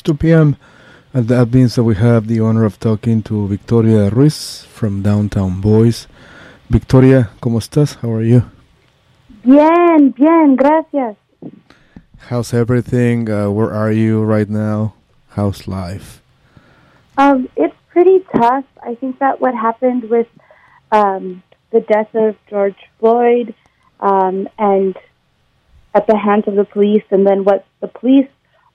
It's 2 p.m. And that means that we have the honor of talking to Victoria Ruiz from Downtown Boys. Victoria, ¿cómo estás? How are you? Bien, bien, gracias. How's everything? Uh, where are you right now? How's life? Um, it's pretty tough. I think that what happened with um, the death of George Floyd um, and at the hands of the police, and then what the police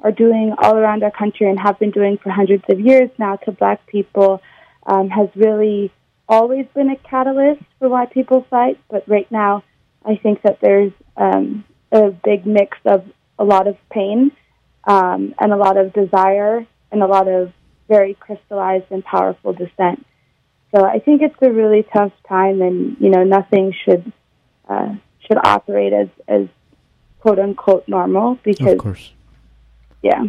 are doing all around our country and have been doing for hundreds of years now to black people um, has really always been a catalyst for why people fight. But right now, I think that there's um, a big mix of a lot of pain um, and a lot of desire and a lot of very crystallized and powerful dissent. So I think it's a really tough time, and you know nothing should uh, should operate as as quote unquote normal because yeah.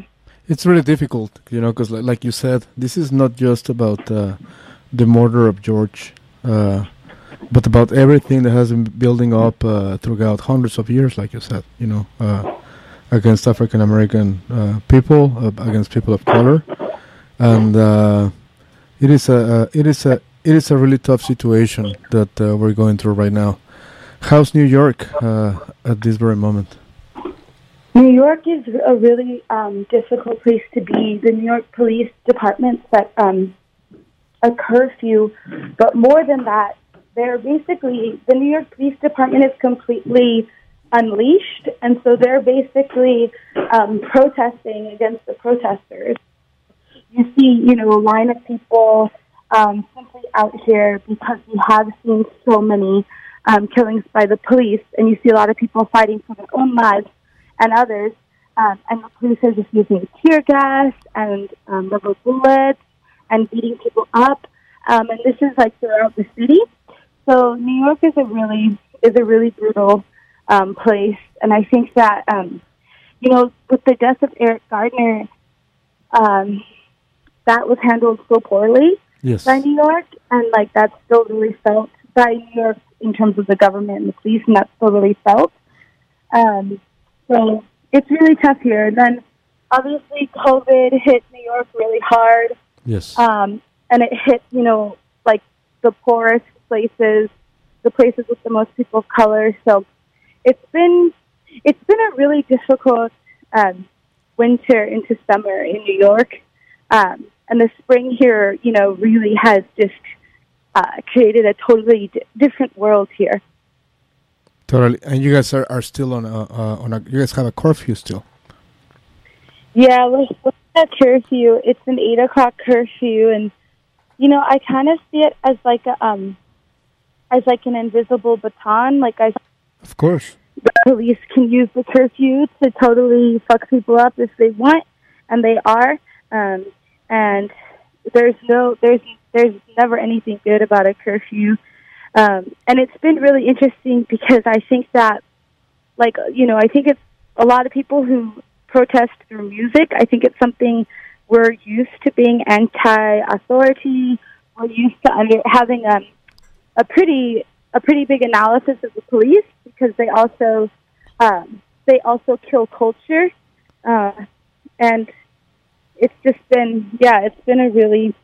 It's really difficult you know because like, you said this is not just about uh, the murder of george uh, but about everything that has been building up uh, throughout hundreds of years like you said you know uh, against african american uh, people uh, against people of color. And it is a it is a it is a really tough situation that we're going through right now. How's new york at this very moment New York is a really um, difficult place to be. The New York Police Department set um, a curfew, but more than that, they're basically the New York Police Department is completely unleashed, and so they're basically um, protesting against the protesters. You see, you know, a line of people um, simply out here because we have seen so many um, killings by the police, and you see a lot of people fighting for their own lives and others. Um, and the police are just using tear gas and um, rubber bullets and beating people up. Um, and this is like throughout the city. So New York is a really is a really brutal um, place, and I think that um, you know with the death of Eric Garner, um, that was handled so poorly yes. by New York, and like that's still really felt by New York in terms of the government and the police, and that's still really felt. Um, so it's really tough here. And then obviously COVID hit New York really hard. Yes. Um, and it hit, you know, like the poorest places, the places with the most people of color. So it's been it's been a really difficult um, winter into summer in New York. Um, and the spring here, you know, really has just uh, created a totally d- different world here. Totally, and you guys are, are still on a uh, on a. You guys have a curfew still. Yeah, we're still at curfew. It's an eight o'clock curfew, and you know, I kind of see it as like a um, as like an invisible baton. Like I, of course, the police can use the curfew to totally fuck people up if they want, and they are. Um, and there's no, there's there's never anything good about a curfew. Um, and it's been really interesting because I think that, like, you know, I think it's a lot of people who protest through music. I think it's something we're used to being anti-authority. We're used to under, having a, um, a pretty a pretty big analysis of the police because they also um, they also kill culture, uh, and it's just been yeah, it's been a really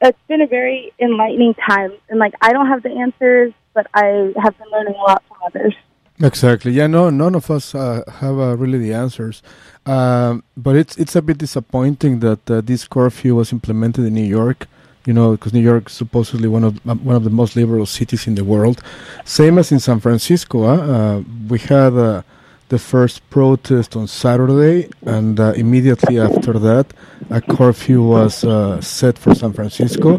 it's been a very enlightening time. And like, I don't have the answers, but I have been learning a lot from others. Exactly. Yeah. No. None of us uh, have uh, really the answers, um, but it's it's a bit disappointing that uh, this curfew was implemented in New York. You know, because New York is supposedly one of um, one of the most liberal cities in the world. Same as in San Francisco. Uh, we had uh, the first protest on Saturday, and uh, immediately after that, a curfew was uh, set for San Francisco,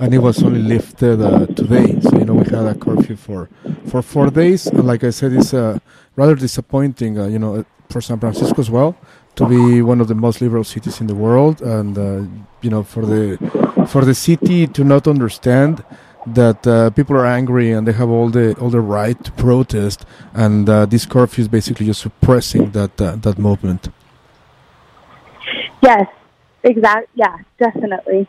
and it was only lifted uh, today. So you know we had a curfew for for four days, and like I said, it's uh, rather disappointing. Uh, you know, for San Francisco as well to be one of the most liberal cities in the world, and uh, you know for the for the city to not understand that uh, people are angry and they have all the all the right to protest, and uh, this curfew is basically just suppressing that uh, that movement. Yes, exactly. Yeah, definitely.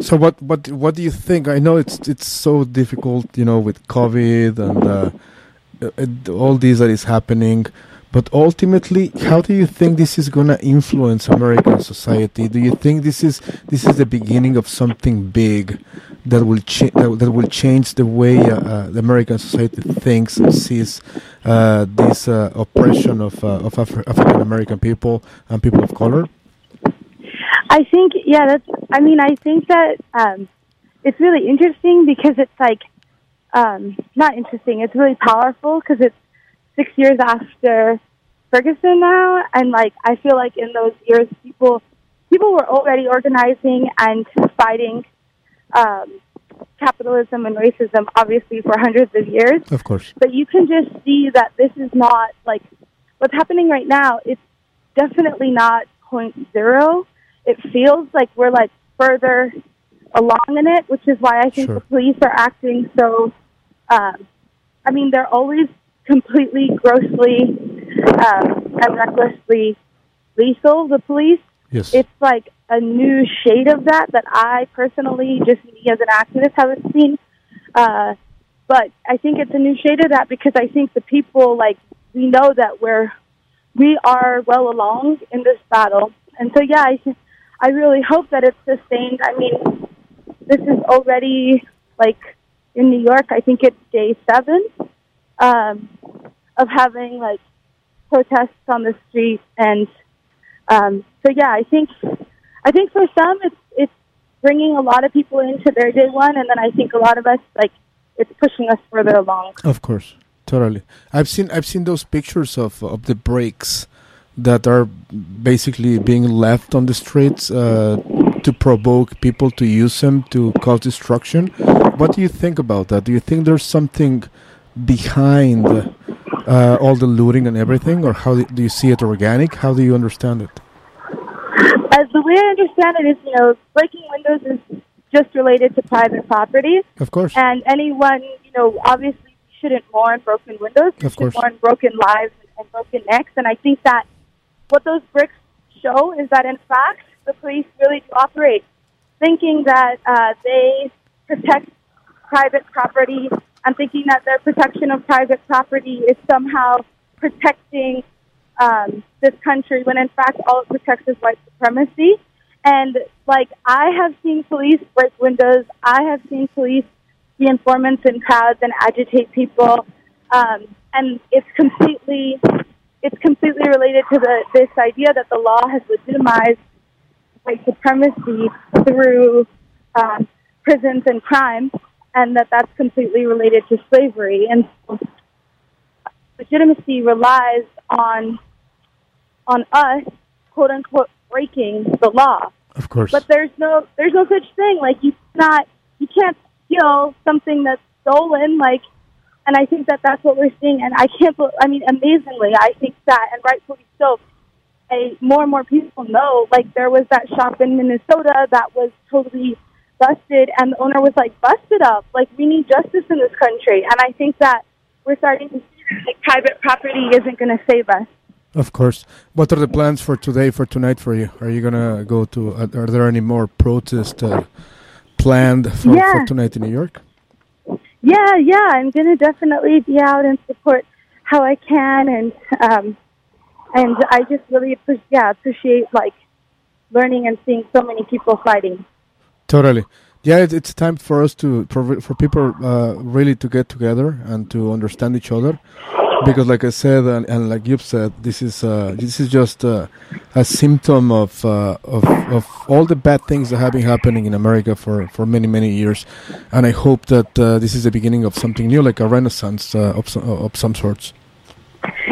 So what what what do you think? I know it's it's so difficult, you know, with COVID and uh, all this that is happening. But ultimately, how do you think this is going to influence American society? Do you think this is this is the beginning of something big that will cha- that will change the way uh, uh, the American society thinks sees uh, this uh, oppression of uh, of Afri- African American people and people of color? I think, yeah, that's. I mean, I think that um, it's really interesting because it's like um, not interesting. It's really powerful because it's six years after Ferguson now, and like I feel like in those years, people people were already organizing and fighting um, capitalism and racism, obviously for hundreds of years. Of course, but you can just see that this is not like what's happening right now. It's definitely not point zero. It feels like we're like further along in it, which is why I think Sure. the police are acting so. Um, I mean, they're always completely, grossly, um, and recklessly lethal. The police. yes, It's like a new shade of that that I personally, just me as an activist, haven't seen. Uh, but I think it's a new shade of that because I think the people, like, we know that we're we are well along in this battle, and so yeah, I I really hope that it's sustained. I mean, this is already like in New York. I think it's day seven um, of having like protests on the street, and um, so yeah, I think I think for some it's it's bringing a lot of people into their day one, and then I think a lot of us like it's pushing us further along. Of course, totally. I've seen I've seen those pictures of of the breaks that are basically being left on the streets uh, to provoke people to use them to cause destruction. What do you think about that? Do you think there's something behind uh, all the looting and everything, or how do you see it organic? How do you understand it? As the way I understand it is, you know, breaking windows is just related to private property, Of course, and anyone, you know, obviously shouldn't mourn broken windows. Of should course. mourn broken lives and, and broken necks. And I think that what those bricks show is that, in fact, the police really do operate thinking that uh, they protect private property and thinking that their protection of private property is somehow protecting um, this country when in fact all it protects is white supremacy. And like I have seen police break windows, I have seen police be informants in crowds and agitate people, um, and it's completely it's completely related to the this idea that the law has legitimized white supremacy through um, prisons and crime, and that that's completely related to slavery. And so legitimacy relies on on us, quote unquote, breaking the law. of course. But there's no there's no such thing. Like you cannot you can't steal something that's stolen. Like, and I think that that's what we're seeing. And I can't. I mean, amazingly, I think that, and rightfully so. A, more and more people know. Like there was that shop in Minnesota that was totally busted, and the owner was like, "Busted up! Like we need justice in this country." And I think that we're starting to see that like, private property isn't going to save us. Of course. What are the plans for today, for tonight, for you? Are you gonna go to? Are, are there any more protests uh, planned for, Yeah. for tonight in New York? Yeah, yeah, I'm gonna definitely be out and support how I can, and um, and I just really appreciate, yeah, appreciate like learning and seeing so many people fighting. Totally. Yeah, it, it's time for us to for, for people uh, really to get together and to understand each other, because, like I said, and, and like you've said, this is uh, this is just uh, a symptom of, uh, of of all the bad things that have been happening in America for, for many many years, and I hope that uh, this is the beginning of something new, like a renaissance uh, of some, of some sorts.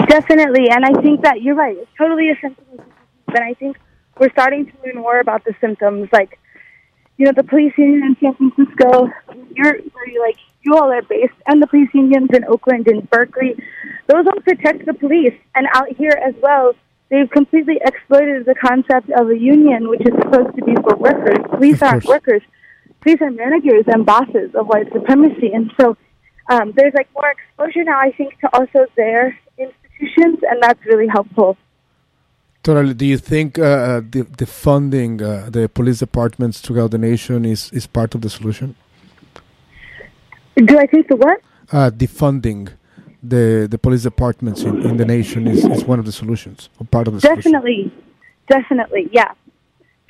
Definitely, and I think that you're right. It's totally a symptom, and I think we're starting to learn more about the symptoms. Like, you know, the police union in San Francisco, you're where you like you all are based, and the police unions in Oakland and Berkeley, those all protect the police. And out here as well, they've completely exploited the concept of a union, which is supposed to be for workers. Police aren't workers. Police are managers and bosses of white supremacy, and so um, there's like more exposure now, I think, to also their institutions, and that's really helpful. Totally. Do you think uh, the the funding uh, the police departments throughout the nation is, is part of the solution? Do I think the what? Uh, defunding the the police departments in, in the nation is, is one of the solutions or part of the solution. Definitely, definitely, yeah.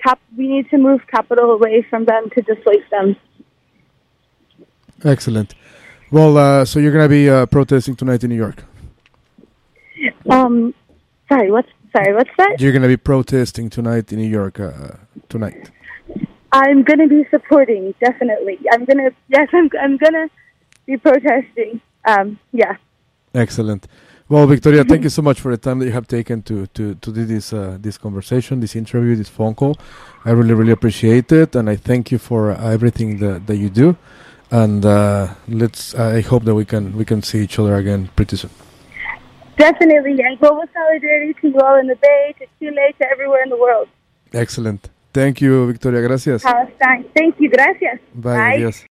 Cap- we need to move capital away from them to displace them. Excellent. Well, uh, so you're going to be uh, protesting tonight in New York. Um, sorry, what's sorry, what's that? You're going to be protesting tonight in New York uh, tonight. I'm going to be supporting, definitely. I'm going to, yes, I'm, I'm going to be protesting. Um, yeah. Excellent. Well, Victoria, thank you so much for the time that you have taken to to, to do this uh, this conversation, this interview, this phone call. I really, really appreciate it, and I thank you for uh, everything that, that you do. And uh, let's. I hope that we can we can see each other again pretty soon. Definitely, and global solidarity to you all in the Bay, to Chile, to everywhere in the world. Excellent. Thank you, Victoria. Gracias. Palestine. Thank you. Gracias. Bye. Bye. Adiós.